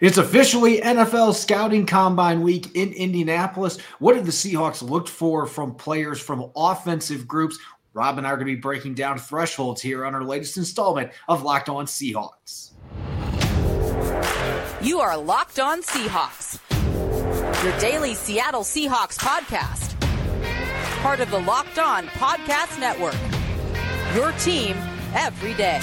It's officially NFL Scouting Combine Week in Indianapolis. What did the Seahawks look for from players from offensive groups? Rob and I are going to be breaking down thresholds here on our latest installment of Locked On Seahawks. You are Locked On Seahawks, your daily Seattle Seahawks podcast. Part of the Locked On Podcast Network. Your team every day.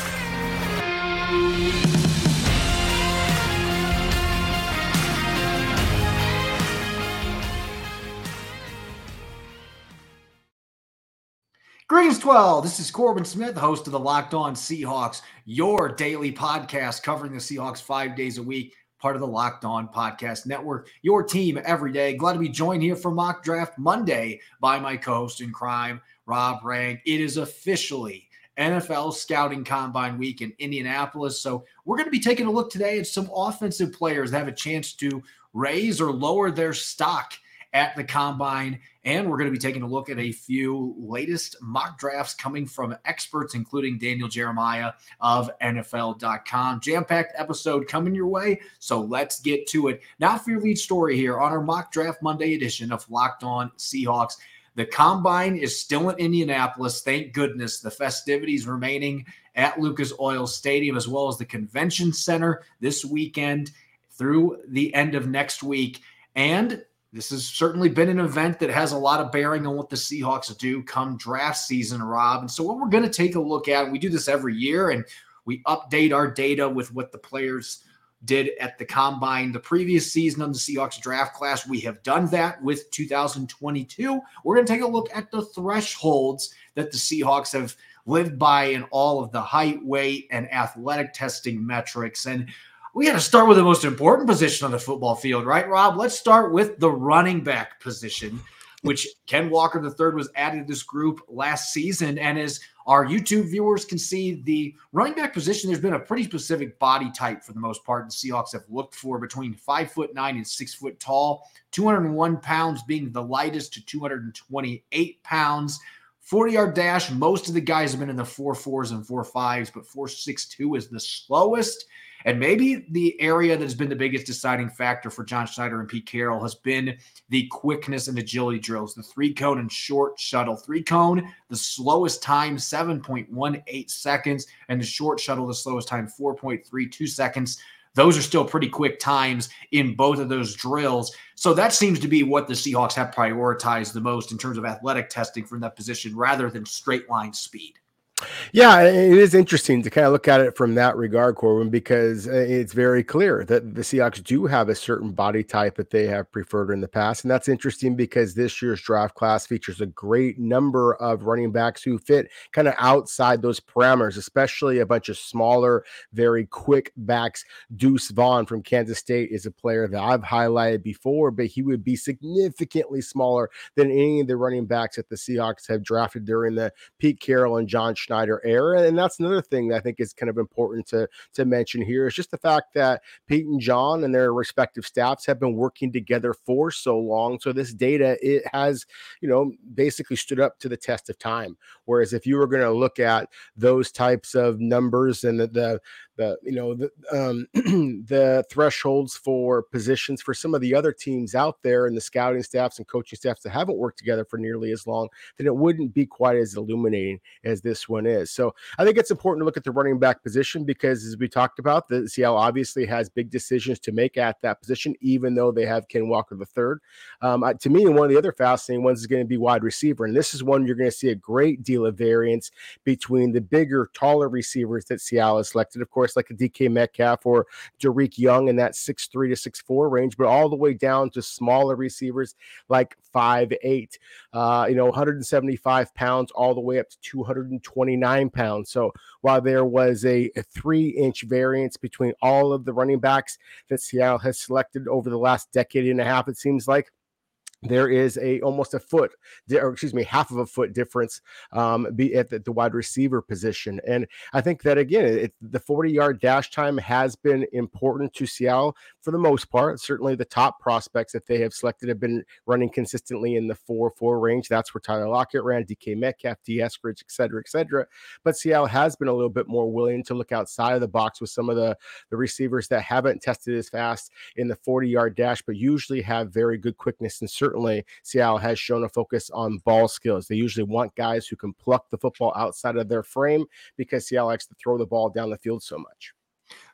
Greetings, 12. This is Corbin Smith, host of the Locked On Seahawks, your daily podcast covering the Seahawks five days a week, part of the Locked On Podcast Network, your team every day. Glad to be joined here for Mock Draft Monday by my co host in crime, Rob Rang. It is officially NFL Scouting Combine Week in Indianapolis. So we're going to be taking a look today at some offensive players that have a chance to raise or lower their stock at the combine. And we're going to be taking a look at a few latest mock drafts coming from experts, including Daniel Jeremiah of NFL.com. Jam packed episode coming your way. So let's get to it. Now, for your lead story here on our mock draft Monday edition of Locked On Seahawks. The combine is still in Indianapolis. Thank goodness. The festivities remaining at Lucas Oil Stadium, as well as the convention center this weekend through the end of next week. And this has certainly been an event that has a lot of bearing on what the Seahawks do come draft season, Rob. And so, what we're going to take a look at, and we do this every year, and we update our data with what the players did at the combine the previous season on the Seahawks draft class. We have done that with 2022. We're going to take a look at the thresholds that the Seahawks have lived by in all of the height, weight, and athletic testing metrics. And we got to start with the most important position on the football field, right, Rob? Let's start with the running back position, which Ken Walker III was added to this group last season. And as our YouTube viewers can see, the running back position, there's been a pretty specific body type for the most part. The Seahawks have looked for between five foot nine and six foot tall, 201 pounds being the lightest to 228 pounds. 40 yard dash, most of the guys have been in the four fours and four fives, but 462 is the slowest. And maybe the area that has been the biggest deciding factor for John Schneider and Pete Carroll has been the quickness and agility drills, the three cone and short shuttle. Three cone, the slowest time, 7.18 seconds, and the short shuttle, the slowest time, 4.32 seconds. Those are still pretty quick times in both of those drills. So that seems to be what the Seahawks have prioritized the most in terms of athletic testing from that position rather than straight line speed. Yeah, it is interesting to kind of look at it from that regard, Corbin, because uh, it's very clear that the Seahawks do have a certain body type that they have preferred in the past. And that's interesting because this year's draft class features a great number of running backs who fit kind of outside those parameters, especially a bunch of smaller, very quick backs. Deuce Vaughn from Kansas State is a player that I've highlighted before, but he would be significantly smaller than any of the running backs that the Seahawks have drafted during the Pete Carroll and John Schneider era. And that's another thing that I think is kind of important to, to mention here is just the fact that Pete and John and their respective staffs have been working together for so long. So this data, it has, you know, basically stood up to the test of time. Whereas if you were going to look at those types of numbers and the, the the you know the um, the thresholds for positions for some of the other teams out there and the scouting staffs and coaching staffs that haven't worked together for nearly as long, then it wouldn't be quite as illuminating as this one is. So I think it's important to look at the running back position because as we talked about, the Seattle obviously has big decisions to make at that position, even though they have Ken Walker the third. Um, to me, one of the other fascinating ones is going to be wide receiver, and this is one you're going to see a great deal of variance between the bigger, taller receivers that Seattle has selected. Of course like a DK Metcalf or Dareke Young in that six three to six four range, but all the way down to smaller receivers like five eight, uh, you know, 175 pounds, all the way up to 229 pounds. So while there was a, a three inch variance between all of the running backs that Seattle has selected over the last decade and a half, it seems like there is a almost a foot or excuse me half of a foot difference um, be at the, the, wide receiver position. And i think that again it, the 40 yard dash time has been important to seattle for the most part. Certainly the top prospects that they have selected have been running consistently in the 4-4 range. That's where tyler lockett ran dk metcalf d eskridge et cetera et cetera. But seattle has been a little bit more willing to look outside of the box with some of the the receivers that haven't tested as fast in the 40 yard dash but usually have very good quickness and certainly certainly Seattle has shown a focus on ball skills. They usually want guys who can pluck the football outside of their frame because Seattle likes to throw the ball down the field so much.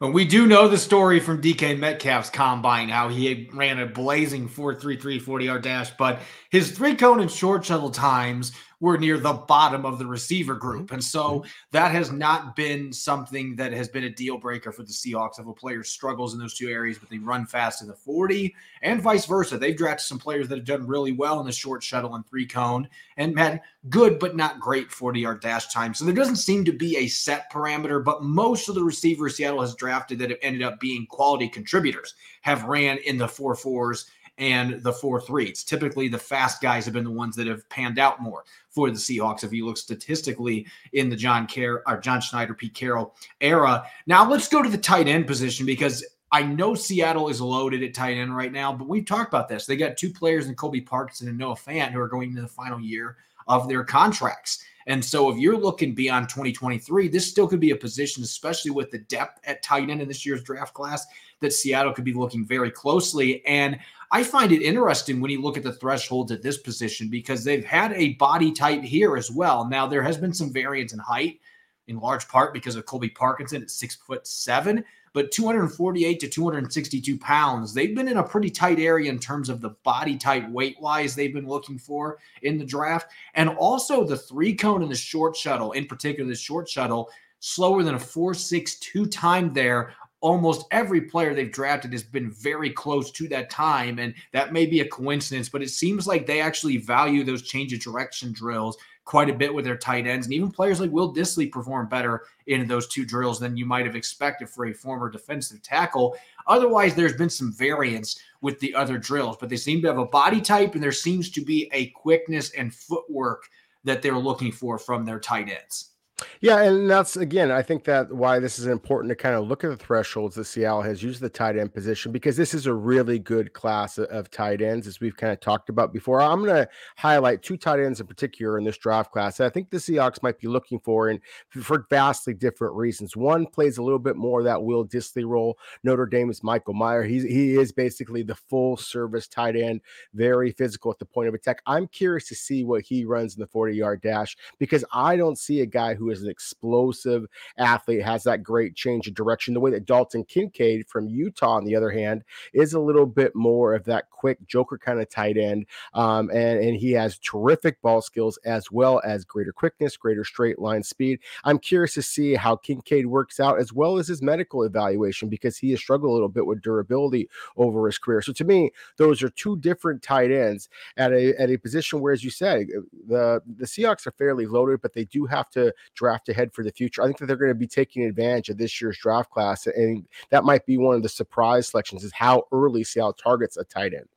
Well, we do know the story from DK Metcalf's combine, how he ran a blazing 4.33 40 yard dash, but his three cone and short shuttle times were near the bottom of the receiver group. And so mm-hmm. that has not been something that has been a deal breaker for the Seahawks. If a player struggles in those two areas, but they run fast in the 40 and vice versa. They've drafted some players that have done really well in the short shuttle and three cone and had good but not great 40 yard dash time. So there doesn't seem to be a set parameter, but most of the receivers Seattle has drafted that have ended up being quality contributors have ran in the four fours and the four threes. Typically, the fast guys have been the ones that have panned out more for the Seahawks. If you look statistically in the John Care or John Schneider, Pete Carroll era. Now let's go to the tight end position because I know Seattle is loaded at tight end right now, but we've talked about this. They got two players in Colby Parkinson and Noah Fant who are going into the final year of their contracts. And so if you're looking beyond 2023, this still could be a position, especially with the depth at tight end in this year's draft class, that Seattle could be looking very closely. And I find it interesting when you look at the thresholds at this position because they've had a body type here as well. Now, there has been some variance in height, in large part because of Colby Parkinson at six foot seven, but 248 to 262 pounds. They've been in a pretty tight area in terms of the body type weight wise they've been looking for in the draft. And also the three cone and the short shuttle, in particular, the short shuttle, slower than a 462 time there almost every player they've drafted has been very close to that time. And that may be a coincidence, but it seems like they actually value those change of direction drills quite a bit with their tight ends. And even players like Will Dissly perform better in those two drills than you might have expected for a former defensive tackle. Otherwise, there's been some variance with the other drills, but they seem to have a body type and there seems to be a quickness and footwork that they're looking for from their tight ends. Yeah, and that's again, I think that why this is important to kind of look at the thresholds that Seattle has used the tight end position because this is a really good class of tight ends, as we've kind of talked about before. I'm going to highlight two tight ends in particular in this draft class. That I think the Seahawks might be looking for, and for vastly different reasons. One plays a little bit more that Will Dissly role. Notre Dame is Michael Mayer. He's he is basically the full service tight end, very physical at the point of attack. I'm curious to see what he runs in the 40 yard dash because I don't see a guy who is an explosive athlete, has that great change of direction. The way that Dalton Kincaid from Utah, on the other hand, is a little bit more of that quick joker kind of tight end. Um, and, and he has terrific ball skills as well as greater quickness, greater straight line speed. I'm curious to see how Kincaid works out as well as his medical evaluation because he has struggled a little bit with durability over his career. So to me, those are two different tight ends at a at a position where, as you said, the the Seahawks are fairly loaded, but they do have to draft ahead for the future. I think that they're going to be taking advantage of this year's draft class, and that might be one of the surprise selections is how early Seattle targets a tight end.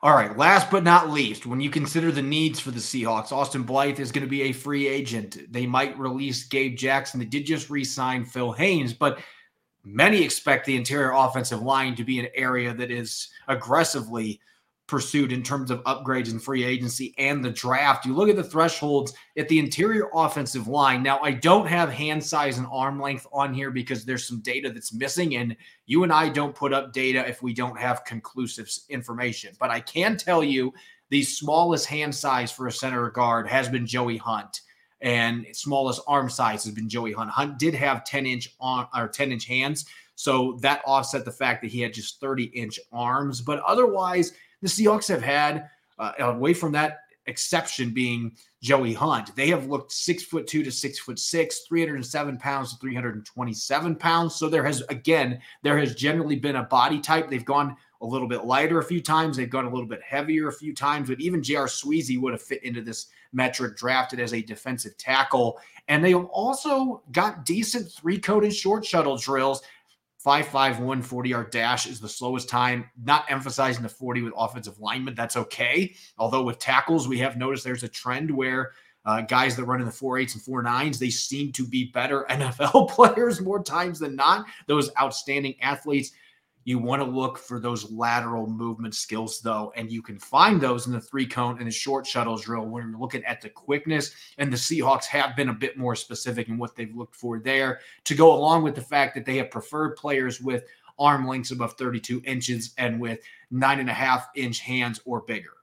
All right, last but not least, when you consider the needs for the Seahawks, Austin Blythe is going to be a free agent. They might release Gabe Jackson. They did just re sign Phil Haynes, but many expect the interior offensive line to be an area that is aggressively pursued in terms of upgrades in free agency and the draft. You look at the thresholds at the interior offensive line. Now, I don't have hand size and arm length on here because there's some data that's missing, and you and I don't put up data if we don't have conclusive information. But I can tell you the smallest hand size for a center guard has been Joey Hunt. And smallest arm size has been Joey Hunt. Hunt did have 10 inch on or 10 inch hands. So that offset the fact that he had just 30 inch arms. But otherwise, the Seahawks have had uh, away from that exception being Joey Hunt. They have looked six foot two to six foot six, 307 pounds to 327 pounds. So there has, again, there has generally been a body type. They've gone a little bit lighter a few times. They've gone a little bit heavier a few times, but even J.R. Sweezy would have fit into this metric drafted as a defensive tackle. And they also got decent three cone and short shuttle drills 551 40 yard dash is the slowest time. Not emphasizing the 40 with offensive linemen. That's okay. Although with tackles, we have noticed there's a trend where uh, guys that run in the four eights and four nines, they seem to be better NFL players more times than not. Those outstanding athletes. You want to look for those lateral movement skills, though, and you can find those in the three cone and the short shuttles drill when you're looking at the quickness. And the Seahawks have been a bit more specific in what they've looked for there to go along with the fact that they have preferred players with arm lengths above 32 inches and with nine and a half inch hands or bigger.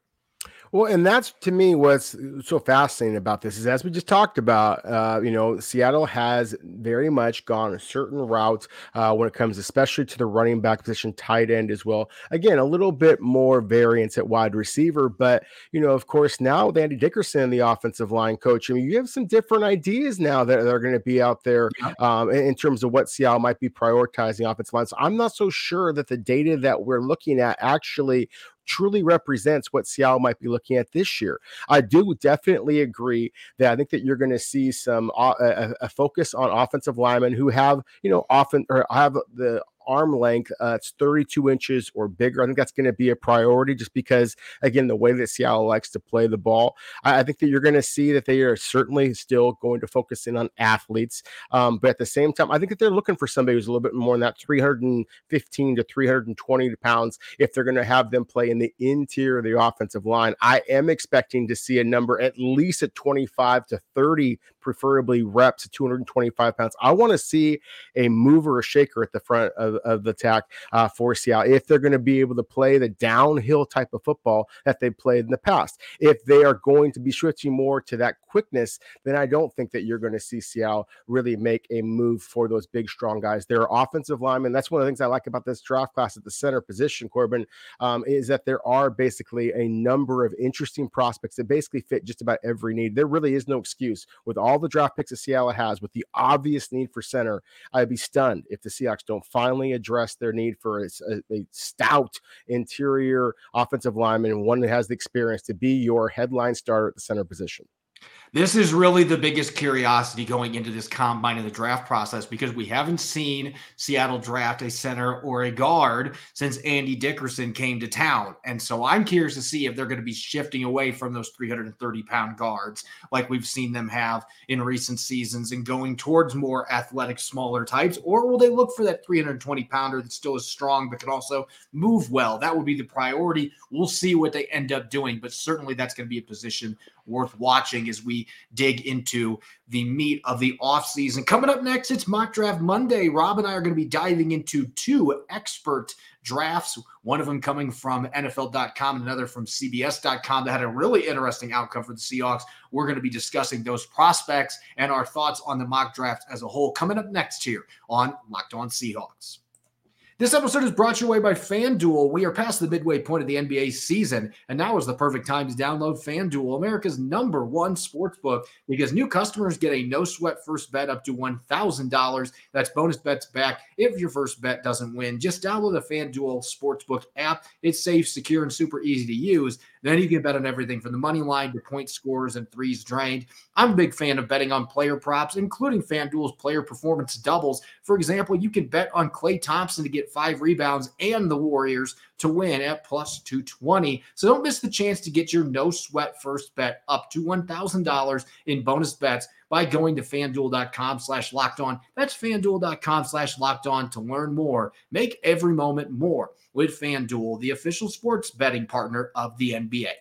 Well, and that's to me what's so fascinating about this is as we just talked about, uh, you know, Seattle has very much gone a certain route uh, when it comes, especially to the running back position, tight end as well. Again, a little bit more variance at wide receiver, but you know, of course, now with Andy Dickerson, the offensive line coach, I mean, you have some different ideas now that are going to be out there um, in terms of what Seattle might be prioritizing offensive line. So I'm not so sure that the data that we're looking at actually truly represents what Seattle might be looking at this year. I do definitely agree that I think that you're going to see some uh, a, a, focus on offensive linemen who have you know often or have the arm length. Uh, it's 32 inches or bigger. I think that's going to be a priority just because, again, the way that Seattle likes to play the ball. I, I think that you're going to see that they are certainly still going to focus in on athletes. Um, but at the same time, I think that they're looking for somebody who's a little bit more in that 315 to 320 pounds if they're going to have them play in the interior of the offensive line. I am expecting to see a number at least at 25 to 30 preferably reps at 225 pounds. I want to see a mover or shaker at the front of, of the attack uh, for Seattle if they're going to be able to play the downhill type of football that they've played in the past. If they are going to be switching more to that quickness, then I don't think that you're going to see Seattle really make a move for those big, strong guys. They're offensive linemen. That's one of the things I like about this draft class at the center position, Corbin, um, is that there are basically a number of interesting prospects that basically fit just about every need. There really is no excuse with all the draft picks that Seattle has, with the obvious need for center, I'd be stunned if the Seahawks don't finally address their need for a, a stout interior offensive lineman and one that has the experience to be your headline starter at the center position. This is really the biggest curiosity going into this combine and the draft process because we haven't seen Seattle draft a center or a guard since Andy Dickerson came to town. And so I'm curious to see if they're going to be shifting away from those 330 pound guards like we've seen them have in recent seasons and going towards more athletic, smaller types, or will they look for that 320 pounder that still is strong but can also move well? That would be the priority. We'll see what they end up doing, but certainly that's going to be a position worth watching as we dig into the meat of the offseason. Coming up next, it's Mock Draft Monday. Rob and I are going to be diving into two expert drafts, one of them coming from NFL.com and another from CBS.com that had a really interesting outcome for the Seahawks. We're going to be discussing those prospects and our thoughts on the mock draft as a whole coming up next here on Locked On Seahawks. This episode is brought your way by FanDuel. We are past the midway point of the NBA season, and now is the perfect time to download FanDuel, America's number one sports book, because new customers get a no sweat first bet up to $1,000. That's bonus bets back if your first bet doesn't win. Just download the FanDuel Sportsbook app. It's safe, secure, and super easy to use. Then you can bet on everything from the money line to point scores and threes drained. I'm a big fan of betting on player props, including FanDuel's player performance doubles. For example, you can bet on Klay Thompson to get five rebounds and the Warriors to win at plus 220. So don't miss the chance to get your no sweat first bet up to $1,000 in bonus bets by going to fanduel.com slash locked on. That's fanduel.com slash locked on to learn more. Make every moment more with FanDuel, the official sports betting partner of the NBA.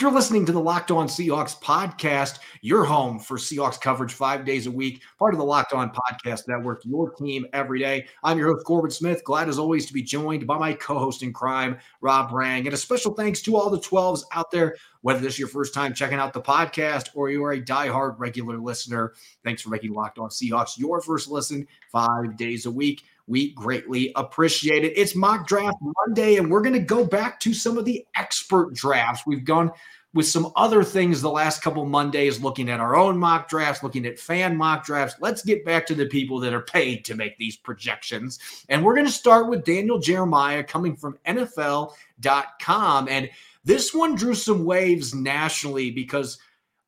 You're listening to the Locked On Seahawks podcast, your home for Seahawks coverage five days a week, part of the Locked On Podcast Network, your team every day. I'm your host, Corbin Smith. Glad as always to be joined by my co host in crime, Rob Rang. And a special thanks to all the 12s out there, whether this is your first time checking out the podcast or you are a diehard regular listener. Thanks for making Locked On Seahawks your first listen five days a week. We greatly appreciate it. It's mock draft Monday, and we're going to go back to some of the expert drafts. We've gone with some other things the last couple Mondays, looking at our own mock drafts, looking at fan mock drafts. Let's get back to the people that are paid to make these projections. And we're going to start with Daniel Jeremiah coming from NFL.com. And this one drew some waves nationally because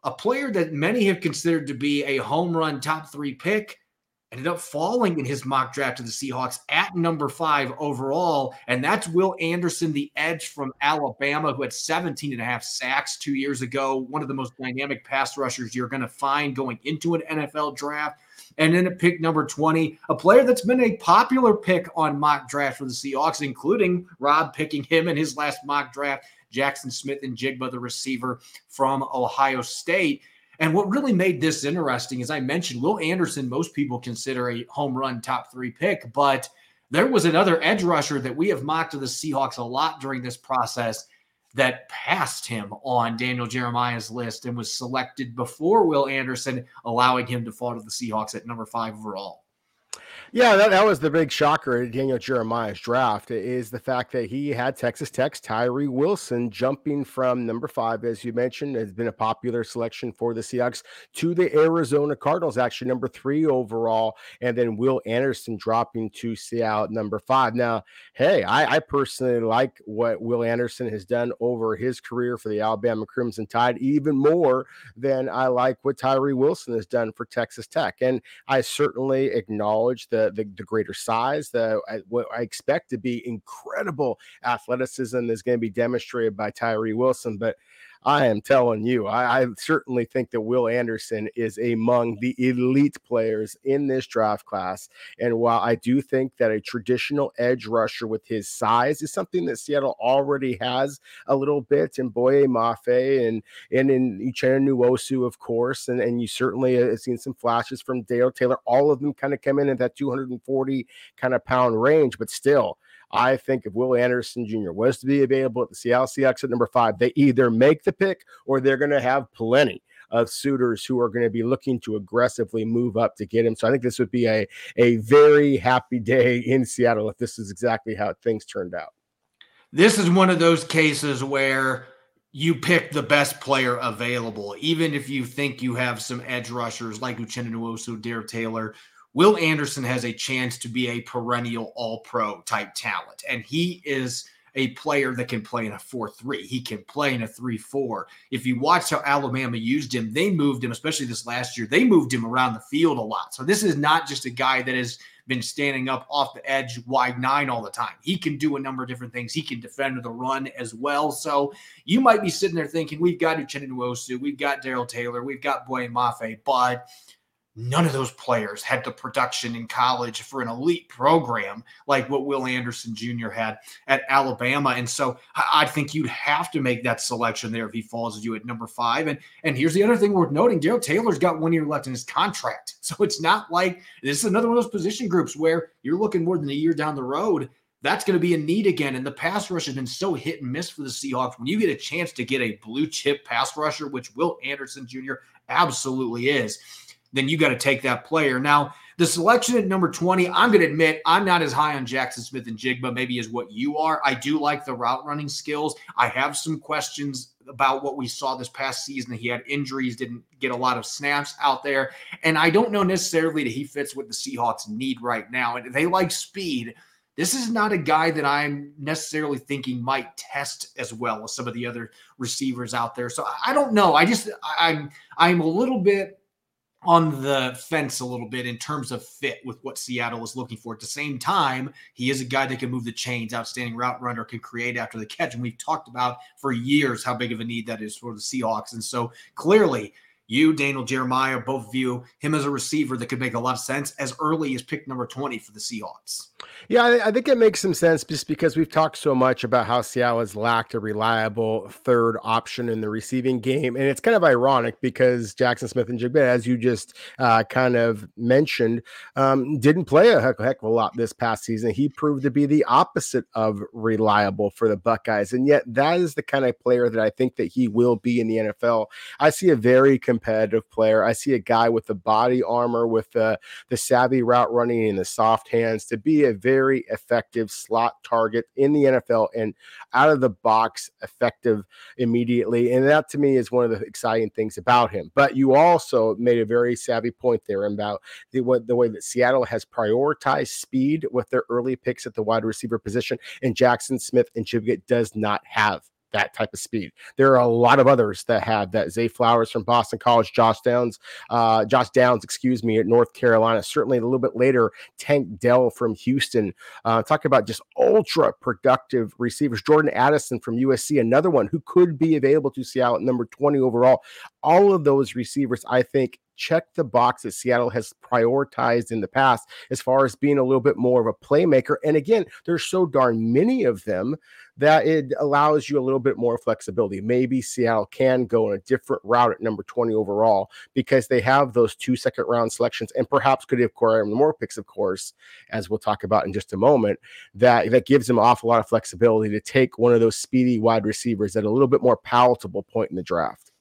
a player that many have considered to be a home run top three pick ended up falling in his mock draft to the Seahawks at number five overall. And that's Will Anderson, the edge from Alabama, who had 17 and a half sacks two years ago. One of the most dynamic pass rushers you're going to find going into an NFL draft. And then at pick number 20, a player that's been a popular pick on mock draft for the Seahawks, including Rob picking him in his last mock draft, Jackson Smith-Njigba, the receiver from Ohio State. And what really made this interesting, as I mentioned, Will Anderson, most people consider a home run top three pick, but there was another edge rusher that we have mocked to the Seahawks a lot during this process that passed him on Daniel Jeremiah's list and was selected before Will Anderson, allowing him to fall to the Seahawks at number five overall. Yeah, that, that was the big shocker at Daniel Jeremiah's draft is the fact that he had Texas Tech's Tyree Wilson jumping from number five, as you mentioned, has been a popular selection for the Seahawks to the Arizona Cardinals, actually number three overall, and then Will Anderson dropping to Seattle number five. Now, hey, I, I personally like what Will Anderson has done over his career for the Alabama Crimson Tide, even more than I like what Tyree Wilson has done for Texas Tech. And I certainly acknowledge that the, the, the greater size, the what I expect to be incredible athleticism is going to be demonstrated by Tyree Wilson. But I am telling you, I, I, certainly think that Will Anderson is among the elite players in this draft class. And while I do think that a traditional edge rusher with his size is something that Seattle already has a little bit in Boye Mafe and and in Uchenna Nwosu, of course, and, and you certainly have seen some flashes from Darrell Taylor. All of them kind of come in at that 240 kind of pound range, but still I think if Will Anderson Jr. was to be available at the Seattle Seahawks at number five, they either make the pick or they're going to have plenty of suitors who are going to be looking to aggressively move up to get him. So I think this would be a, a very happy day in Seattle if this is exactly how things turned out. This is one of those cases where you pick the best player available, even if you think you have some edge rushers like Uchenna Nwosu, Darrell Taylor, Will Anderson has a chance to be a perennial all pro type talent. And he is a player that can play in a 4 3. He can play in a 3 4. If you watch how Alabama used him, they moved him, especially this last year, they moved him around the field a lot. So this is not just a guy that has been standing up off the edge wide nine all the time. He can do a number of different things. He can defend the run as well. So you might be sitting there thinking, we've got Uchenna Nwosu, we've got Darrell Taylor, we've got Boye Mafe, but none of those players had the production in college for an elite program like what Will Anderson Jr. had at Alabama. And so I think you'd have to make that selection there if he falls to you at number five. And and here's the other thing worth noting: Darrell Taylor's got one year left in his contract. So it's not like this is another one of those position groups where you're looking more than a year down the road. That's going to be a need again. And the pass rush has been so hit and miss for the Seahawks. When you get a chance to get a blue chip pass rusher, which Will Anderson Jr. absolutely is, then you got to take that player. Now, the selection at number 20, I'm going to admit I'm not as high on Jackson Smith-Njigba, maybe as what you are. I do like the route running skills. I have some questions about what we saw this past season. He had injuries, didn't get a lot of snaps out there. And I don't know necessarily that he fits what the Seahawks need right now. And they like speed. This is not a guy that I'm necessarily thinking might test as well as some of the other receivers out there. So I don't know. I just I'm I'm a little bit on the fence a little bit in terms of fit with what Seattle is looking for. At the same time, he is a guy that can move the chains, outstanding route runner, can create after the catch. And we've talked about for years how big of a need that is for the Seahawks. And so clearly, you, Daniel Jeremiah, both of you, him as a receiver that could make a lot of sense as early as pick number 20 for the Seahawks. Yeah, I, think it makes some sense just because we've talked so much about how Seattle has lacked a reliable third option in the receiving game. And it's kind of ironic because Jackson Smith-Njigba, as you just uh, kind of mentioned, um, didn't play a heck, heck of a lot this past season. He proved to be the opposite of reliable for the Buckeyes. And yet, that is the kind of player that I think that he will be in the NFL. I see a very competitive player. I see a guy with the body armor, with the, the savvy route running and the soft hands to be a very effective slot target in the NFL and out of the box effective immediately. And that to me is one of the exciting things about him. But you also made a very savvy point there about the, the way that Seattle has prioritized speed with their early picks at the wide receiver position, and Jackson Smith-Njigba does not have that type of speed. There are a lot of others that have that. Zay Flowers from Boston College, Josh Downs, uh, Josh Downs, excuse me, at North Carolina. Certainly a little bit later, Tank Dell from Houston. Uh, talking about just ultra productive receivers. Jordan Addison from USC, another one who could be available to Seattle at number 20 overall. All of those receivers, I think, check the box that Seattle has prioritized in the past as far as being a little bit more of a playmaker. And again, there's so darn many of them that it allows you a little bit more flexibility. Maybe Seattle can go in a different route at number 20 overall because they have those two second round selections and perhaps could acquire more picks, of course, as we'll talk about in just a moment. That that gives them an awful lot of flexibility to take one of those speedy wide receivers at a little bit more palatable point in the draft.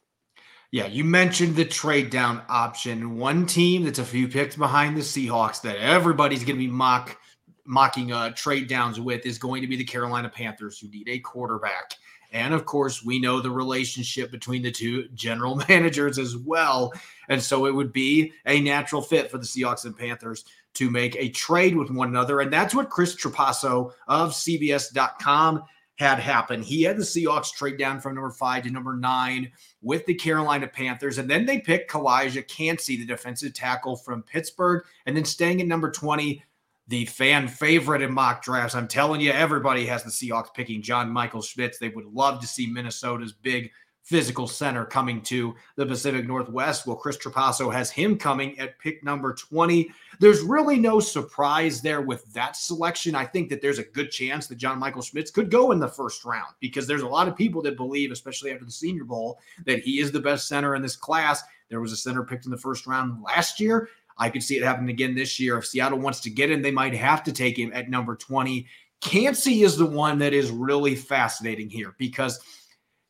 Yeah, you mentioned the trade down option. One team that's a few picks behind the Seahawks that everybody's going to be mock mocking uh, trade downs with is going to be the Carolina Panthers, who need a quarterback. And of course, we know the relationship between the two general managers as well. And so it would be a natural fit for the Seahawks and Panthers to make a trade with one another. And that's what Chris Trapasso of CBS.com had happened. He had the Seahawks trade down from number five to number nine with the Carolina Panthers. And then they picked Calijah Kancey, the defensive tackle from Pittsburgh. And then staying at number 20, the fan favorite in mock drafts. I'm telling you, everybody has the Seahawks picking John Michael Schmitz. They would love to see Minnesota's big physical center coming to the Pacific Northwest. Well, Chris Trapasso has him coming at pick number 20. There's really no surprise there with that selection. I think that there's a good chance that John Michael Schmitz could go in the first round because there's a lot of people that believe, especially after the Senior Bowl, that he is the best center in this class. There was a center picked in the first round last year. I could see it happen again this year. If Seattle wants to get him, they might have to take him at number 20. Kancey is the one that is really fascinating here because –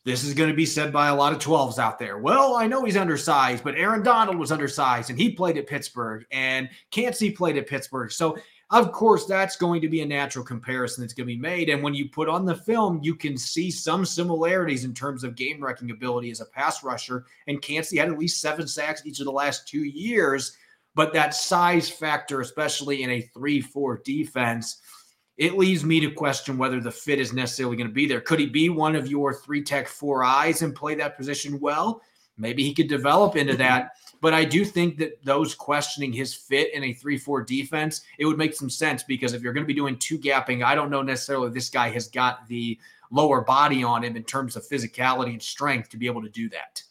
this is going to be said by a lot of 12s out there. Well, I know he's undersized, but Aaron Donald was undersized and he played at Pittsburgh and Kancey played at Pittsburgh. So, of course, that's going to be a natural comparison that's going to be made. And when you put on the film, you can see some similarities in terms of game wrecking ability as a pass rusher. And Kancey had at least seven sacks each of the last two years. But that size factor, especially in a 3 4 defense, it leaves me to question whether the fit is necessarily going to be there. Could he be one of your three tech four eyes and play that position well? Maybe he could develop into mm-hmm. that. But I do think that those questioning his fit in a 3 4 defense, it would make some sense because if you're going to be doing two gapping, I don't know necessarily this guy has got the lower body on him in terms of physicality and strength to be able to do that.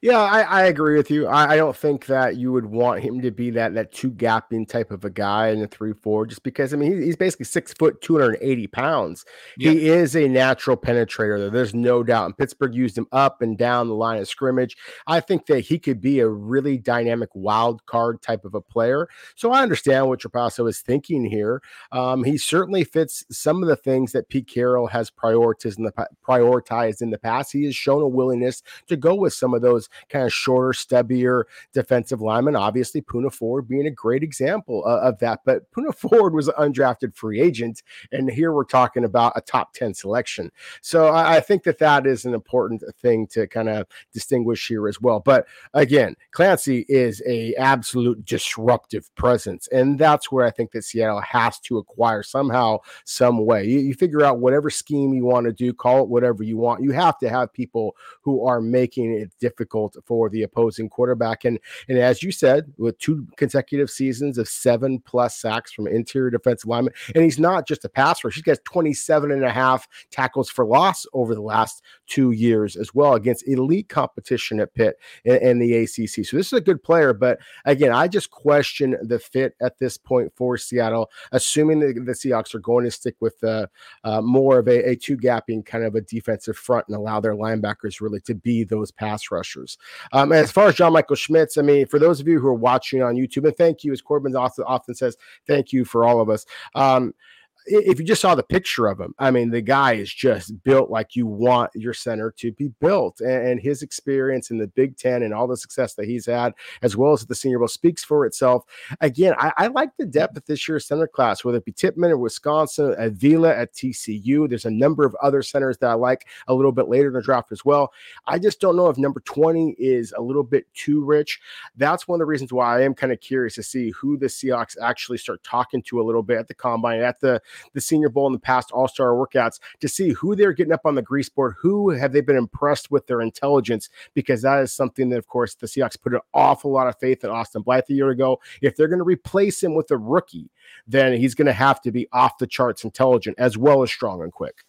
Yeah, I, I agree with you. I, I, don't think that you would want him to be that that two gapping type of a guy in the three four, just because I mean he, he's basically six foot, two hundred and eighty pounds. He is a natural penetrator. There's no doubt. And Pittsburgh used him up and down the line of scrimmage. I think that he could be a really dynamic wild card type of a player. So I understand what Trapasso is thinking here. Um, he certainly fits some of the things that Pete Carroll has prioritized in the prioritized in the past. He has shown a willingness to go with some of those kind of shorter, stubbier defensive linemen. Obviously, Poona Ford being a great example uh, of that. But Poona Ford was an undrafted free agent, and here we're talking about a top 10 selection. So I, I think that that is an important thing to kind of distinguish here as well. But again, Kancey is a absolute disruptive presence, and that's where I think that Seattle has to acquire somehow, some way. You, you figure out whatever scheme you want to do, call it whatever you want. You have to have people who are making it difficult for the opposing quarterback. And and as you said, with two consecutive seasons of seven plus sacks from interior defensive linemen, and he's not just a pass rush, he's got 27 and a half tackles for loss over the last two years as well against elite competition at Pitt and, the ACC. So this is a good player, but again, I just question the fit at this point for Seattle, assuming that the Seahawks are going to stick with uh, uh, more of a, a two gapping kind of a defensive front and allow their linebackers really to be those pass rushers. Um, as far as John Michael Schmitz, I mean, for those of you who are watching on YouTube, and thank you, as Corbin often, often says, thank you for all of us. Um, if you just saw the picture of him, I mean, the guy is just built like you want your center to be built. And, his experience in the Big Ten and all the success that he's had, as well as the Senior Bowl, speaks for itself. Again, I, I like the depth of this year's center class, whether it be Tippmann or Wisconsin, Avila at TCU. There's a number of other centers that I like a little bit later in the draft as well. I just don't know if number 20 is a little bit too rich. That's one of the reasons why I am kind of curious to see who the Seahawks actually start talking to a little bit at the combine, at the the Senior Bowl in the past All Star workouts to see who they're getting up on the grease board, who have they been impressed with their intelligence, because that is something that, of course, the Seahawks put an awful lot of faith in Austin Blythe a year ago. If they're going to replace him with a rookie, then he's going to have to be off the charts intelligent as well as strong and quick.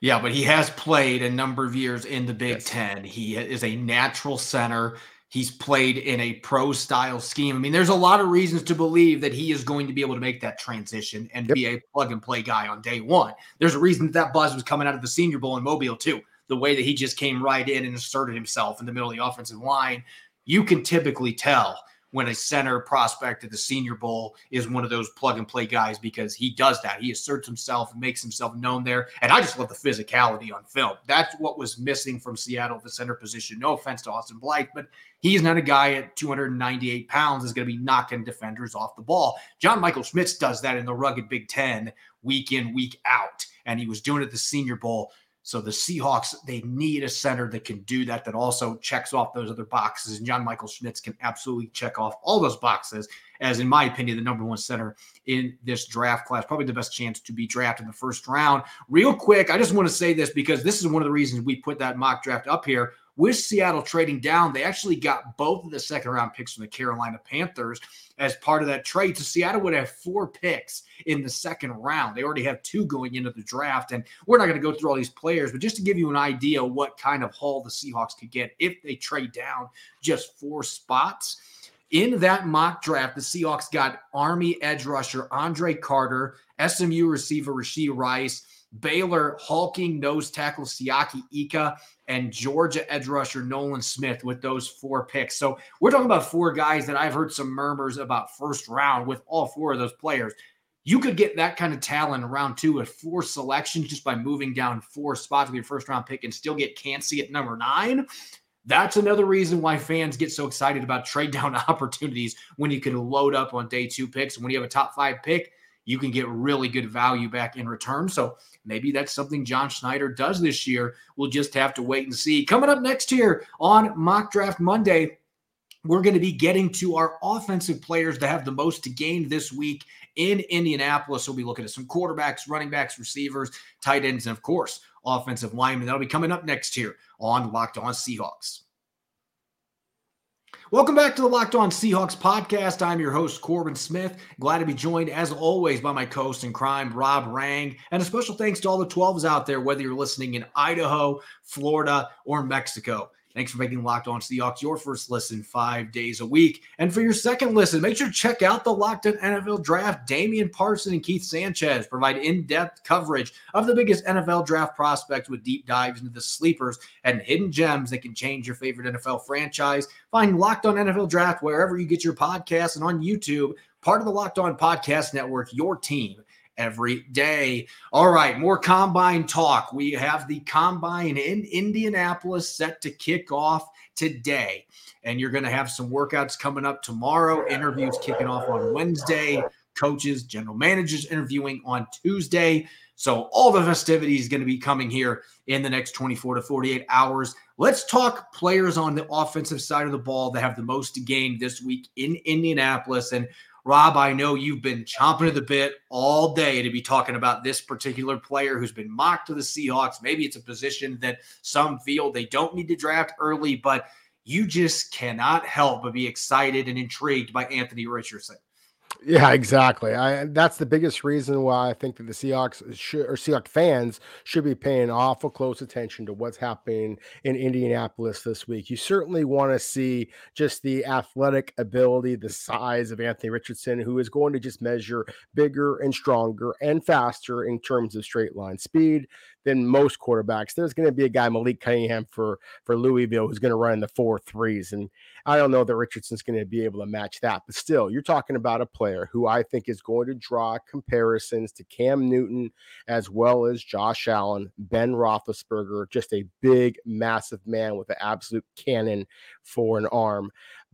Yeah, but he has played a number of years in the Big yes. Ten. He is a natural center. He's played in a pro style scheme. I mean, there's a lot of reasons to believe that he is going to be able to make that transition and yep. be a plug and play guy on day one. There's a reason that, that buzz was coming out of the Senior Bowl in Mobile, too. The way that he just came right in and asserted himself in the middle of the offensive line, you can typically tell when a center prospect at the Senior Bowl is one of those plug and play guys because he does that. He asserts himself and makes himself known there. And I just love the physicality on film. That's what was missing from Seattle, at the center position. No offense to Austin Blythe, but he's not a guy at 298 pounds is going to be knocking defenders off the ball. John Michael Schmitz does that in the rugged Big Ten week in, week out. And he was doing it at the Senior Bowl. So the Seahawks, they need a center that can do that, that also checks off those other boxes. And John Michael Schmitz can absolutely check off all those boxes, as in my opinion, the number one center in this draft class. Probably the best chance to be drafted in the first round. Real quick, I just want to say this because this is one of the reasons we put that mock draft up here with Seattle trading down, they actually got both of the second round picks from the Carolina Panthers as part of that trade. So Seattle would have four picks in the second round. They already have two going into the draft. And we're not going to go through all these players, but just to give you an idea what kind of haul the Seahawks could get if they trade down just four spots. In that mock draft, the Seahawks got Army edge rusher Andre Carter, SMU receiver Rashee Rice, Baylor hulking nose tackle Siaki Ika, and Georgia edge rusher Nolan Smith with those four picks. So we're talking about four guys that I've heard some murmurs about first round with all four of those players. You could get that kind of talent around two with four selections just by moving down four spots with your first round pick and still get Kancey at number nine. That's another reason why fans get so excited about trade down opportunities when you can load up on day two picks. When you have a top five pick, you can get really good value back in return. So maybe that's something John Schneider does this year. We'll just have to wait and see. Coming up next year on Mock Draft Monday, we're going to be getting to our offensive players that have the most to gain this week in Indianapolis. We'll be looking at some quarterbacks, running backs, receivers, tight ends, and of course, offensive linemen. That'll be coming up next year on Locked On Seahawks. Welcome back to the Locked On Seahawks podcast. I'm your host, Corbin Smith. Glad to be joined, as always, by my co host in crime, Rob Rang. And a special thanks to all the 12s out there, whether you're listening in Idaho, Florida, or Mexico. Thanks for making Locked On Seahawks your first listen five days a week. And for your second listen, make sure to check out the Locked On NFL Draft. Damian Parson and Keith Sanchez provide in depth coverage of the biggest NFL draft prospects with deep dives into the sleepers and hidden gems that can change your favorite NFL franchise. Find Locked On NFL Draft wherever you get your podcasts and on YouTube, part of the Locked On Podcast Network, your team every day. All right, more combine talk. We have the combine in Indianapolis set to kick off today. And you're going to have some workouts coming up tomorrow, interviews kicking off on Wednesday, coaches, general managers interviewing on Tuesday. So all the festivities going to be coming here in the next 24 to 48 hours. Let's talk players on the offensive side of the ball that have the most to gain this week in Indianapolis. And Rob, I know you've been chomping at the bit all day to be talking about this particular player who's been mocked to the Seahawks. Maybe it's a position that some feel they don't need to draft early, but you just cannot help but be excited and intrigued by Anthony Richardson. Yeah, exactly. I that's the biggest reason why I think that the Seahawks should, or Seahawks fans should be paying awful close attention to what's happening in Indianapolis this week. You certainly want to see just the athletic ability, the size of Anthony Richardson, who is going to just measure bigger and stronger and faster in terms of straight line speed than most quarterbacks. There's going to be a guy Malik Cunningham for for Louisville who's going to run in the four threes, and I don't know that Richardson's going to be able to match that. But still, you're talking about a player who I think is going to draw comparisons to Cam Newton as well as Josh Allen, Ben Roethlisberger, just a big, massive man with an absolute cannon for an arm.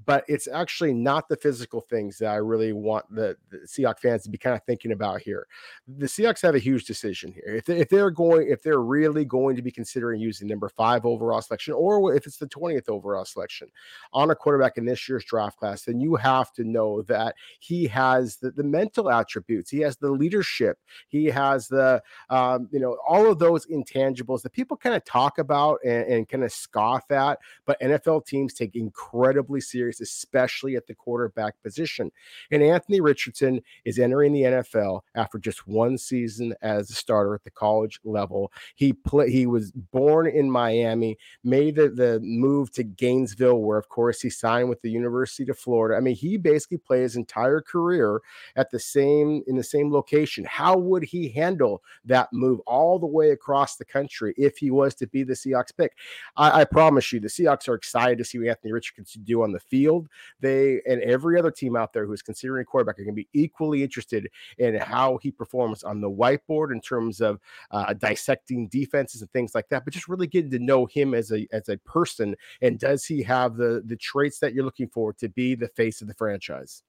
But it's actually not the physical things that I really want the, the Seahawks fans to be kind of thinking about here. The Seahawks have a huge decision here. If, they, if they're going, if they're really going to be considering using number five overall selection, or if it's the 20th overall selection on a quarterback in this year's draft class, then you have to know that he has the, the mental attributes, he has the leadership, he has the, um, you know, all of those intangibles that people kind of talk about and, and kind of scoff at, but NFL teams take incredibly serious, especially at the quarterback position. And Anthony Richardson is entering the NFL after just one season as a starter at the college level. He play, he was born in Miami, made the, the move to Gainesville, where of course he signed with the University of Florida. I mean, he basically played his entire career at the same in the same location. How would he handle that move all the way across the country if he was to be the Seahawks pick? I, I promise you, the Seahawks are excited to see what Anthony Richardson do on the field. Field, they and every other team out there who is considering a quarterback are going to be equally interested in how he performs on the whiteboard in terms of uh, dissecting defenses and things like that. But just really getting to know him as a as a person and does he have the the traits that you're looking for to be the face of the franchise?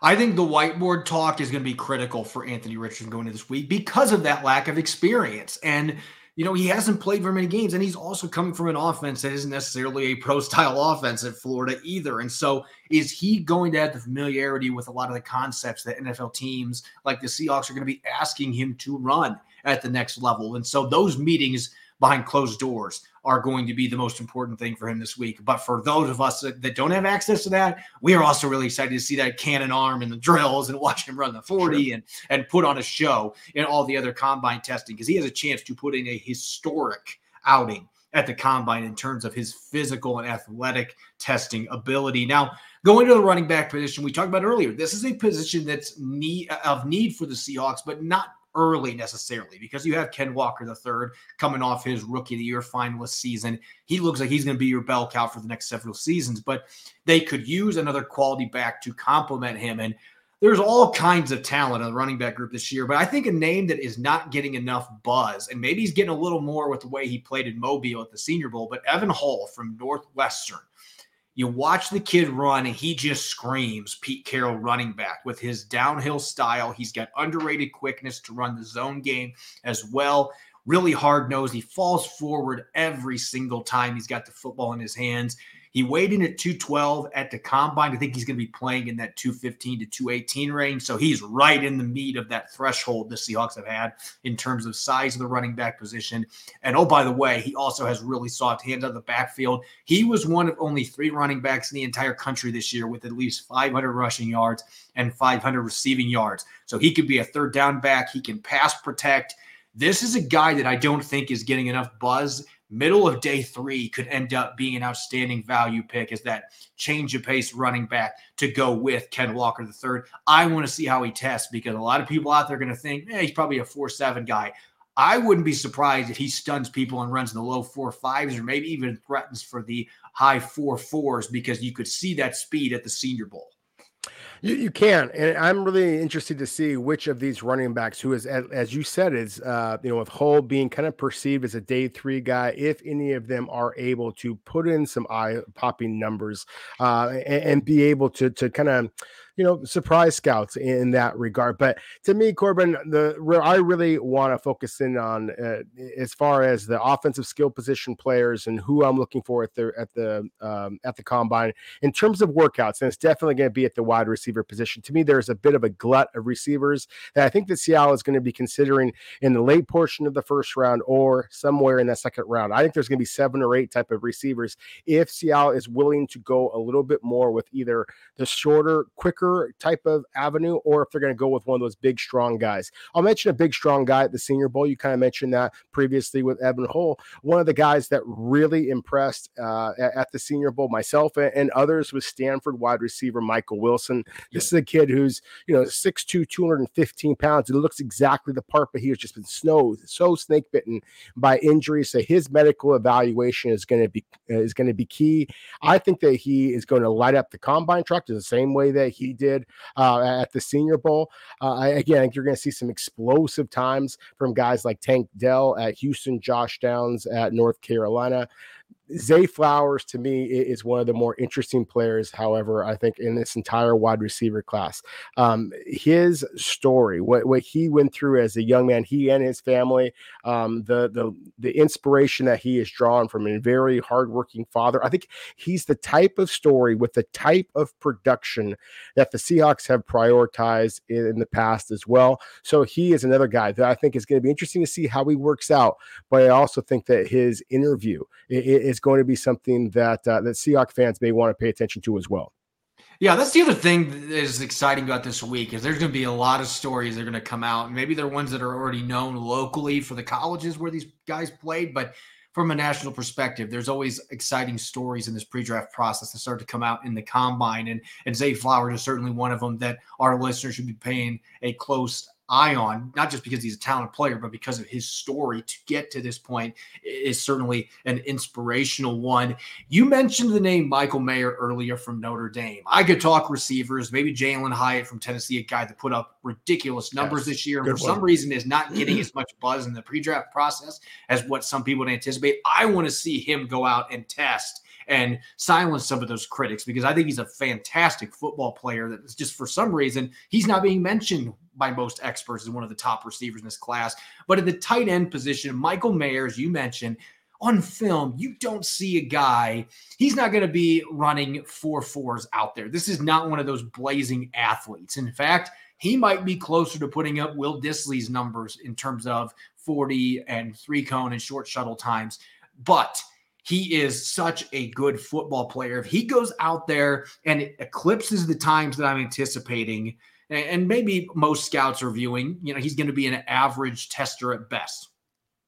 I think the whiteboard talk is going to be critical for Anthony Richardson going into this week because of that lack of experience. And you know, he hasn't played very many games, and he's also coming from an offense that isn't necessarily a pro style offense at Florida either. And so, is he going to have the familiarity with a lot of the concepts that NFL teams like the Seahawks are going to be asking him to run at the next level? And so, those meetings behind closed doors are going to be the most important thing for him this week. But for those of us that, that, don't have access to that, we are also really excited to see that cannon arm and the drills and watch him run the 40 sure. and, and put on a show in all the other combine testing because he has a chance to put in a historic outing at the combine in terms of his physical and athletic testing ability. Now, going to the running back position, we talked about earlier, this is a position that's need of need for the Seahawks, but not early necessarily because you have Ken Walker the third coming off his rookie of the year finalist season. He looks like he's going to be your bell cow for the next several seasons, but they could use another quality back to complement him. And there's all kinds of talent on the running back group this year, but I think a name that is not getting enough buzz, and maybe he's getting a little more with the way he played in Mobile at the Senior Bowl, but Evan Hull from Northwestern you watch the kid run and he just screams Pete Carroll running back with his downhill style. He's got underrated quickness to run the zone game as well. Really hard nosed. He falls forward every single time he's got the football in his hands. He weighed in at 212 at the combine. I think he's going to be playing in that 215 to 218 range. So he's right in the meat of that threshold the Seahawks have had in terms of size of the running back position. And oh, by the way, he also has really soft hands of the backfield. He was one of only three running backs in the entire country this year with at least 500 rushing yards and 500 receiving yards. So he could be a third down back. He can pass protect. This is a guy that I don't think is getting enough buzz middle of day three could end up being an outstanding value pick as that change of pace running back to go with Ken Walker the third. I want to see how he tests because a lot of people out there are going to think, hey, he's probably a four seven guy. I wouldn't be surprised if he stuns people and runs in the low four fives or maybe even threatens for the high four fours because you could see that speed at the Senior Bowl. You, you can, and I'm really interested to see which of these running backs, who is as you said, is uh, you know with Hull being kind of perceived as a day three guy, if any of them are able to put in some eye popping numbers uh, and, and be able to to kind of you know, surprise scouts in that regard. But to me, Corbin, the I really want to focus in on uh, as far as the offensive skill position players and who I'm looking for at the at the um, at the combine in terms of workouts, and it's definitely going to be at the wide receiver position. To me, there's a bit of a glut of receivers that I think that Seattle is going to be considering in the late portion of the first round or somewhere in that second round. I think there's going to be seven or eight type of receivers if Seattle is willing to go a little bit more with either the shorter, quicker type of avenue, or if they're going to go with one of those big, strong guys. I'll mention a big, strong guy at the Senior Bowl. You kind of mentioned that previously with Evan Hull. One of the guys that really impressed uh, at, the Senior Bowl, myself and, others, was Stanford wide receiver Michael Wilson. This is a kid who's, you know, 6'2, 215 pounds. It looks exactly the part, but he has just been snow, so snake bitten by injuries. So his medical evaluation is going to be is going to be key. I think that he is going to light up the combine truck in the same way that he did uh, at the Senior Bowl. Uh, again, you're going to see some explosive times from guys like Tank Dell at Houston, Josh Downs at North Carolina Zay Flowers to me is one of the more interesting players. However, I think in this entire wide receiver class, um, his story, what what he went through as a young man, he and his family, um, the the the inspiration that he has drawn from a very hardworking father. I think he's the type of story with the type of production that the Seahawks have prioritized in the past as well. So he is another guy that I think is going to be interesting to see how he works out. But I also think that his interview is going to be something that uh, that Seahawks fans may want to pay attention to as well. Yeah, that's the other thing that is exciting about this week is there's going to be a lot of stories that are going to come out. Maybe they're ones that are already known locally for the colleges where these guys played, but from a national perspective, there's always exciting stories in this pre-draft process that start to come out in the combine. And and Zay Flowers is certainly one of them that our listeners should be paying a close eye on, not just because he's a talented player, but because of his story to get to this point is certainly an inspirational one. You mentioned the name Michael Mayer earlier from Notre Dame. I could talk receivers, maybe Jalin Hyatt from Tennessee, a guy that put up ridiculous numbers yes, this year, and for one. some reason is not getting as much buzz in the pre-draft process as what some people would anticipate. I want to see him go out and test and silence some of those critics because I think he's a fantastic football player that just for some reason he's not being mentioned by most experts as one of the top receivers in this class. But at the tight end position, Michael Mayer, as you mentioned, on film, you don't see a guy, he's not going to be running four fours out there. This is not one of those blazing athletes. In fact, he might be closer to putting up Will Dissly's numbers in terms of 40 and three cone and short shuttle times. But he is such a good football player. If he goes out there and eclipses the times that I'm anticipating, and maybe most scouts are viewing, you know, he's going to be an average tester at best.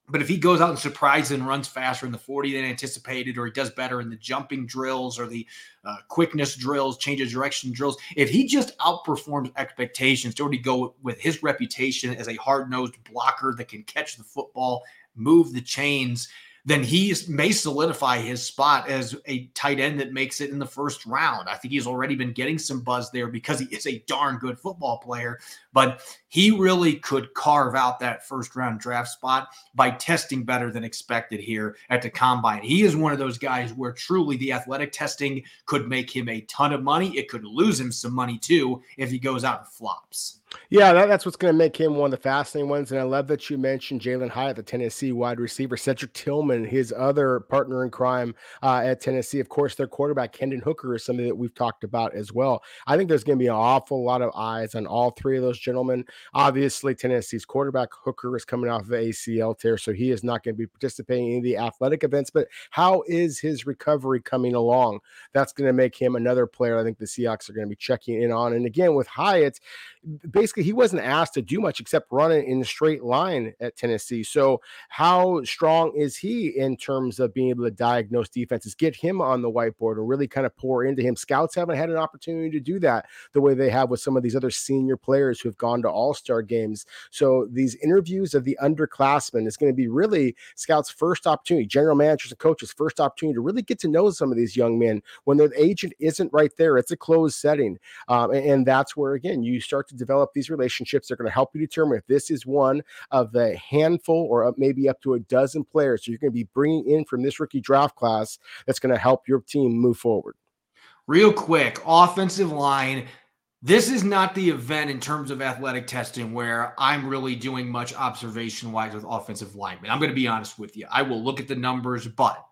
But if he goes out and surprises and runs faster in the 40 than anticipated, or he does better in the jumping drills or the uh, quickness drills, change of direction drills, if he just outperforms expectations to already go with his reputation as a hard nosed blocker that can catch the football, move the chains, then he may solidify his spot as a tight end that makes it in the first round. I think he's already been getting some buzz there because he is a darn good football player, but he really could carve out that first round draft spot by testing better than expected here at the combine. He is one of those guys where truly the athletic testing could make him a ton of money. It could lose him some money too if he goes out and flops. Yeah, that, that's what's going to make him one of the fascinating ones. And I love that you mentioned Jalin Hyatt, the Tennessee wide receiver, Cedric Tillman, his other partner in crime uh, at Tennessee. Of course, their quarterback, Hendon Hooker, is something that we've talked about as well. I think there's going to be an awful lot of eyes on all three of those gentlemen. Obviously, Tennessee's quarterback, Hooker, is coming off of ACL tear, so he is not going to be participating in the athletic events. But how is his recovery coming along? That's going to make him another player I think the Seahawks are going to be checking in on. And again, with Hyatt, basically he wasn't asked to do much except run it in a straight line at Tennessee. So how strong is he in terms of being able to diagnose defenses, get him on the whiteboard and really kind of pour into him? Scouts haven't had an opportunity to do that the way they have with some of these other senior players who have gone to all-star games. So these interviews of the underclassmen is going to be really scouts' first opportunity, general managers and coaches' first opportunity to really get to know some of these young men when their agent isn't right there. It's a closed setting. Um, and, and that's where again you start to develop these relationships. They're going to help you determine if this is one of the handful or maybe up to a dozen players. You're going to be bringing in from this rookie draft class that's going to help your team move forward. Real quick, offensive line. This is not the event in terms of athletic testing where I'm really doing much observation wise with offensive linemen. I'm going to be honest with you. I will look at the numbers, but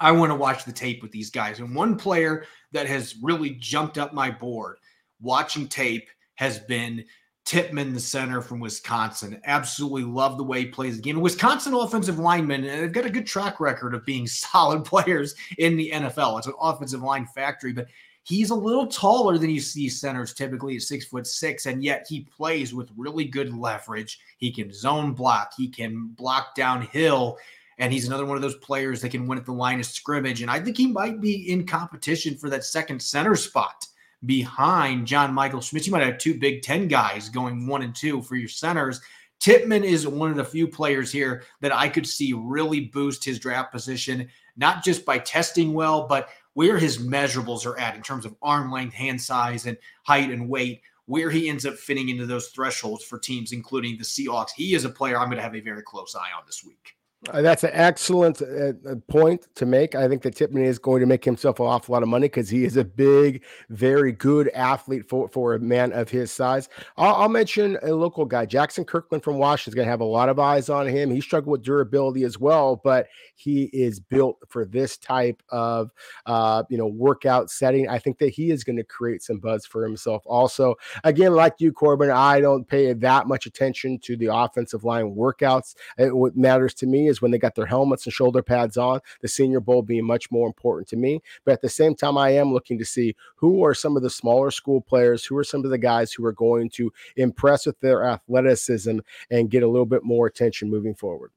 I want to watch the tape with these guys. And one player that has really jumped up my board watching tape has been Tippmann, the center from Wisconsin. Absolutely love the way he plays the game. Wisconsin offensive linemen, they've got a good track record of being solid players in the NFL. It's an offensive line factory, but he's a little taller than you see centers typically at six foot six, and yet he plays with really good leverage. He can zone block, he can block downhill. And he's another one of those players that can win at the line of scrimmage. And I think he might be in competition for that second center spot behind John Michael Schmitz. You might have two Big Ten guys going one and two for your centers. Tippmann is one of the few players here that I could see really boost his draft position, not just by testing well, but where his measurables are at in terms of arm length, hand size, and height and weight, where he ends up fitting into those thresholds for teams, including the Seahawks. He is a player I'm going to have a very close eye on this week. Uh, that's an excellent uh, uh, point to make. I think that Tippmann is going to make himself an awful lot of money because he is a big, very good athlete for, for a man of his size. I'll, I'll mention a local guy, Jaxson Kirkland from Washington, is going to have a lot of eyes on him. He struggled with durability as well, but he is built for this type of uh, you know workout setting. I think that he is going to create some buzz for himself. Also, again, like you, Corbin, I don't pay that much attention to the offensive line workouts. It, what matters to me is when they got their helmets and shoulder pads on, the Senior Bowl being much more important to me. But at the same time, I am looking to see who are some of the smaller school players, who are some of the guys who are going to impress with their athleticism and get a little bit more attention moving forward.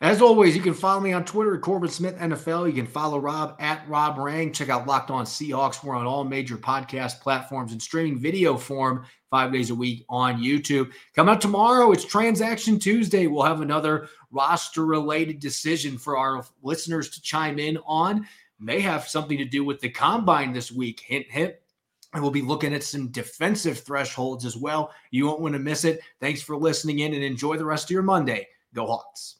As always, you can follow me on Twitter at Corbin Smith NFL. You can follow Rob at Rob Rang. Check out Locked On Seahawks. We're on all major podcast platforms and streaming video form five days a week on YouTube. Coming up tomorrow, it's Transaction Tuesday. We'll have another roster related decision for our listeners to chime in on. May have something to do with the combine this week. Hint, hint. And we'll be looking at some defensive thresholds as well. You won't want to miss it. Thanks for listening in and enjoy the rest of your Monday. Go Hawks.